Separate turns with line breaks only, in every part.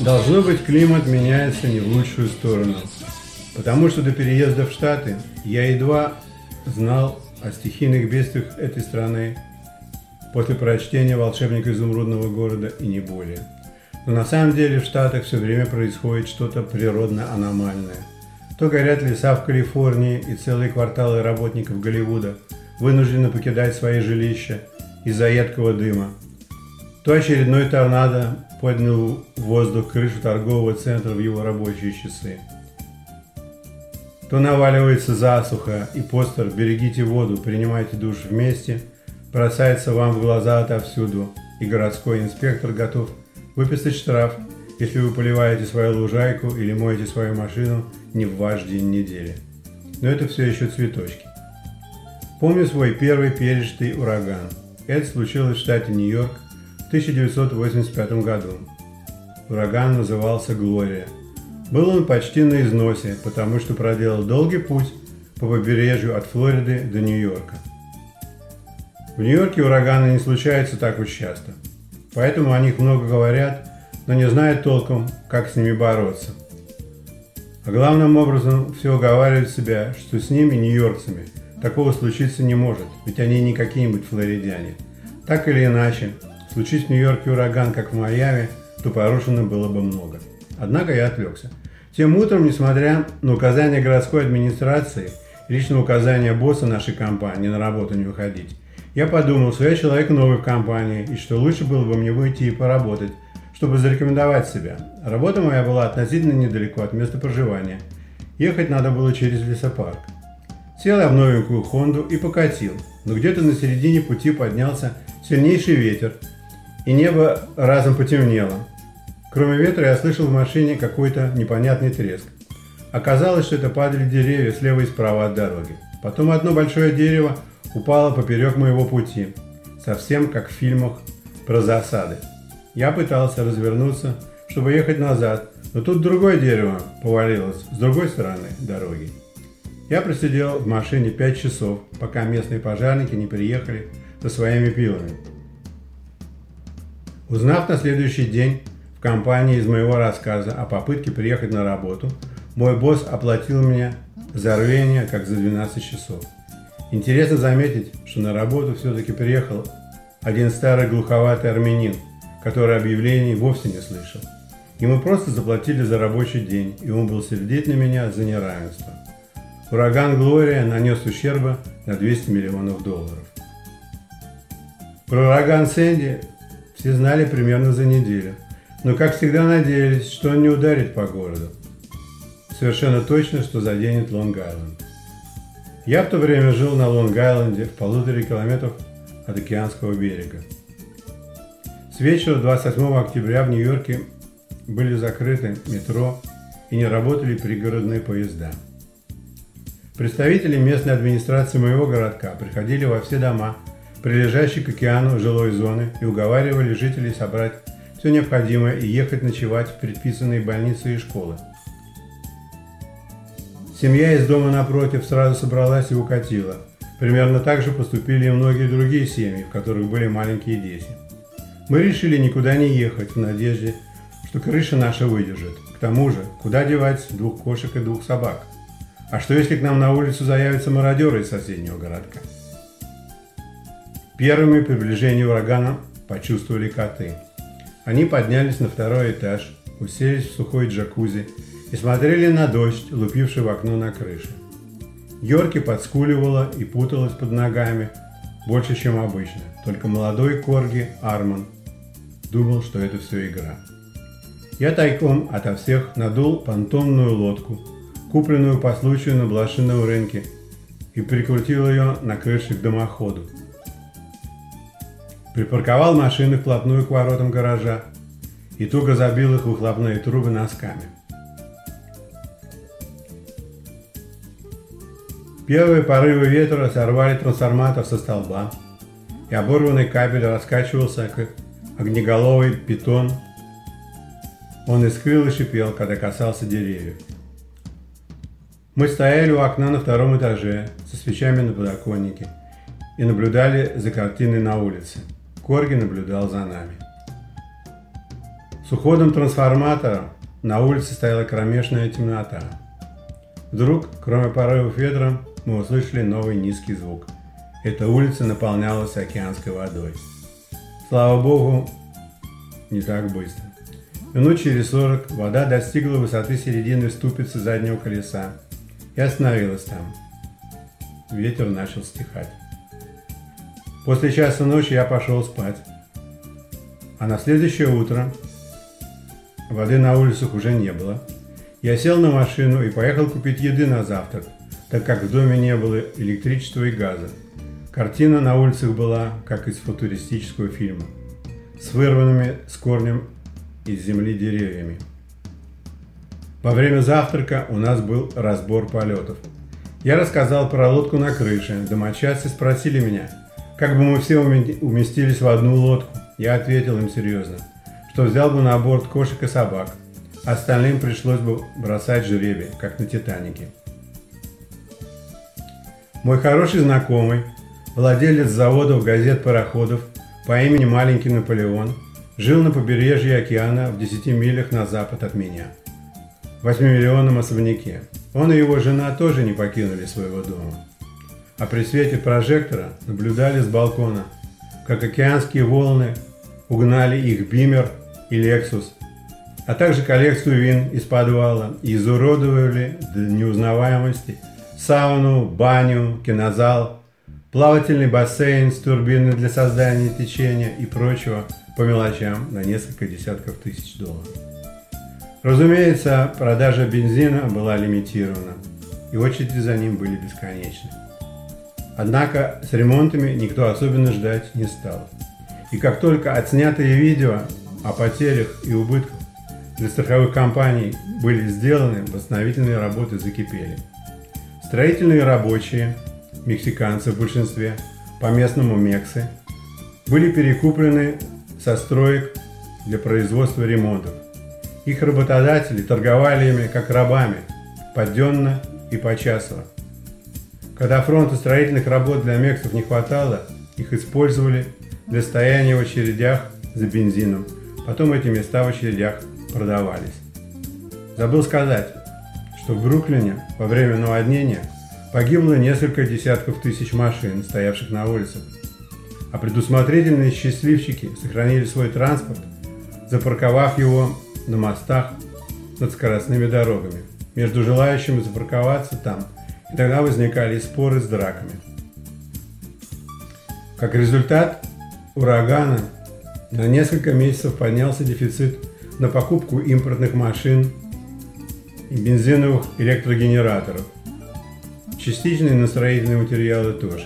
Должно быть, климат меняется не в лучшую сторону. Потому что до переезда в Штаты я едва знал о стихийных бедствиях этой страны после прочтения «Волшебника изумрудного города» и не более. Но на самом деле в Штатах все время происходит что-то природно-аномальное. То горят леса в Калифорнии и целые кварталы работников Голливуда вынуждены покидать свои жилища из-за едкого дыма. То очередной торнадо поднял в воздух крышу торгового центра в его рабочие часы. То наваливается засуха, и постер «Берегите воду, принимайте душ вместе» бросается вам в глаза отовсюду, и городской инспектор готов выписать штраф, если вы поливаете свою лужайку или моете свою машину не в ваш день недели. Но это все еще цветочки. Помню свой первый пережитый ураган. Это случилось в штате Нью-Йорк в 1985 году. Ураган назывался «Глория». Был он почти на износе, потому что проделал долгий путь по побережью от Флориды до Нью-Йорка. В Нью-Йорке ураганы не случаются так уж часто, поэтому о них много говорят, но не знают толком, как с ними бороться. А главным образом все уговаривают себя, что с ними, нью-йоркцами, такого случиться не может, ведь они не какие-нибудь флоридяне. Так или иначе, случись в Нью-Йорке ураган, как в Майами, то порушено было бы много. Однако я отвлекся. Тем утром, несмотря на указания городской администрации, личное указание босса нашей компании на работу не выходить, я подумал, что я человек новый в компании, и что лучше было бы мне выйти и поработать, чтобы зарекомендовать себя. Работа моя была относительно недалеко от места проживания. Ехать надо было через лесопарк. Сел я в новенькую Хонду и покатил, но где-то на середине пути поднялся сильнейший ветер, и небо разом потемнело. Кроме ветра я слышал в машине какой-то непонятный треск. Оказалось, что это падали деревья слева и справа от дороги. Потом одно большое дерево упала поперек моего пути, совсем как в фильмах про засады. Я пытался развернуться, чтобы ехать назад, но тут другое дерево повалилось с другой стороны дороги. Я просидел в машине 5 часов, пока местные пожарники не приехали со своими пилами. Узнав на следующий день в компании из моего рассказа о попытке приехать на работу, мой босс оплатил меня за рвение как за 12 часов. Интересно заметить, что на работу все-таки приехал один старый глуховатый армянин, который объявлений вовсе не слышал. Ему просто заплатили за рабочий день, и он был сердит на меня за неравенство. Ураган Глория нанес ущерба на 200 миллионов долларов. Про ураган Сэнди все знали примерно за неделю, но как всегда надеялись, что он не ударит по городу. Совершенно точно, что заденет Лонг-Айленд. Я в то время жил на Лонг-Айленде в полуторе километров от океанского берега. С вечера 28 октября в Нью-Йорке были закрыты метро и не работали пригородные поезда. Представители местной администрации моего городка приходили во все дома, прилежащие к океану жилой зоны, и уговаривали жителей собрать все необходимое и ехать ночевать в предписанные больницы и школы – Семья из дома напротив сразу собралась и укатила. Примерно так же поступили и многие другие семьи, в которых были маленькие дети. Мы решили никуда не ехать в надежде, что крыша наша выдержит. К тому же, куда девать двух кошек и двух собак? А что если к нам на улицу заявятся мародеры из соседнего городка? Первыми приближение урагана почувствовали коты. Они поднялись на второй этаж, уселись в сухой джакузи и смотрели на дождь, лупивший в окно на крыше. Йорки подскуливала и путалась под ногами больше, чем обычно. Только молодой корги Арман думал, что это все игра. Я тайком ото всех надул понтонную лодку, купленную по случаю на блошином рынке, и прикрутил ее на крыше к дымоходу. Припарковал машины вплотную к воротам гаража и туго забил их выхлопные трубы носками. Первые порывы ветра сорвали трансформатор со столба, и оборванный кабель раскачивался, как огнеголовый питон. Он искрил и шипел, когда касался деревьев. Мы стояли у окна на втором этаже со свечами на подоконнике и наблюдали за картиной на улице. Корги наблюдал за нами. С уходом трансформатора на улице стояла кромешная темнота. Вдруг, кроме порывов ветра, мы услышали новый низкий звук. Эта улица наполнялась океанской водой. Слава богу, не так быстро. Минут через сорок вода достигла высоты середины ступицы заднего колеса и остановилась там. Ветер начал стихать. После часа ночи я пошел спать. А на следующее утро воды на улицах уже не было. Я сел на машину и поехал купить еды на завтрак, так как в доме не было электричества и газа. Картина на улицах была, как из футуристического фильма, с вырванными с корнем из земли деревьями. Во время завтрака у нас был разбор полетов. Я рассказал про лодку на крыше. Домочадцы спросили меня, как бы мы все уместились в одну лодку. Я ответил им серьезно, что взял бы на борт кошек и собак. Остальным пришлось бы бросать жребий, как на Титанике. Мой хороший знакомый, владелец заводов газет-пароходов по имени Маленький Наполеон, жил на побережье океана в 10 милях на запад от меня, в 8-миллионном особняке. Он и его жена тоже не покинули своего дома. А при свете прожектора наблюдали с балкона, как океанские волны угнали их Бимер и Лексус, а также коллекцию вин из подвала и изуродовали до неузнаваемости сауну, баню, кинозал, плавательный бассейн с турбиной для создания течения и прочего по мелочам на несколько десятков тысяч долларов. Разумеется, продажа бензина была лимитирована, и очереди за ним были бесконечны. Однако с ремонтами никто особенно ждать не стал. И как только отснятые видео о потерях и убытках для страховых компаний были сделаны, восстановительные работы закипели. Строительные рабочие, мексиканцы в большинстве, по местному Мексы, были перекуплены со строек для производства ремонтов. Их работодатели торговали ими как рабами, подденно и почасово. Когда фронта строительных работ для мексов не хватало, их использовали для стояния в очередях за бензином. Потом эти места в очередях продавались. Забыл сказать, что в Бруклине во время наводнения погибло несколько десятков тысяч машин, стоявших на улицах. А предусмотрительные счастливчики сохранили свой транспорт, запарковав его на мостах над скоростными дорогами. Между желающими запарковаться там, и тогда возникали споры с драками. Как результат урагана на несколько месяцев поднялся дефицит на покупку импортных машин и бензиновых электрогенераторов. Частично и на строительные материалы тоже.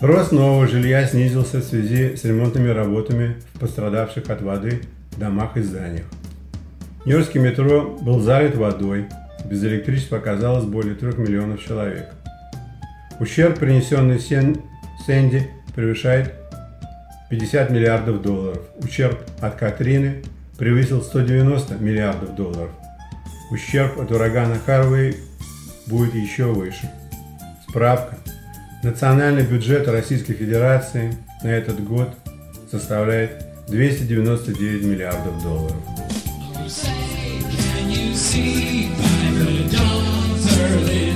Рост нового жилья снизился в связи с ремонтными работами в пострадавших от воды домах и зданиях. Нью-Йоркский метро был залит водой, без электричества оказалось более 3 миллионов человек. Ущерб, принесенный Сен, Сэнди, превышает 50 миллиардов долларов. Ущерб от Катрины превысил 190 миллиардов долларов. Ущерб от урагана Харвей будет еще выше. Справка. Национальный бюджет Российской Федерации на этот год составляет 299 миллиардов долларов.
Can you see by the dawn's early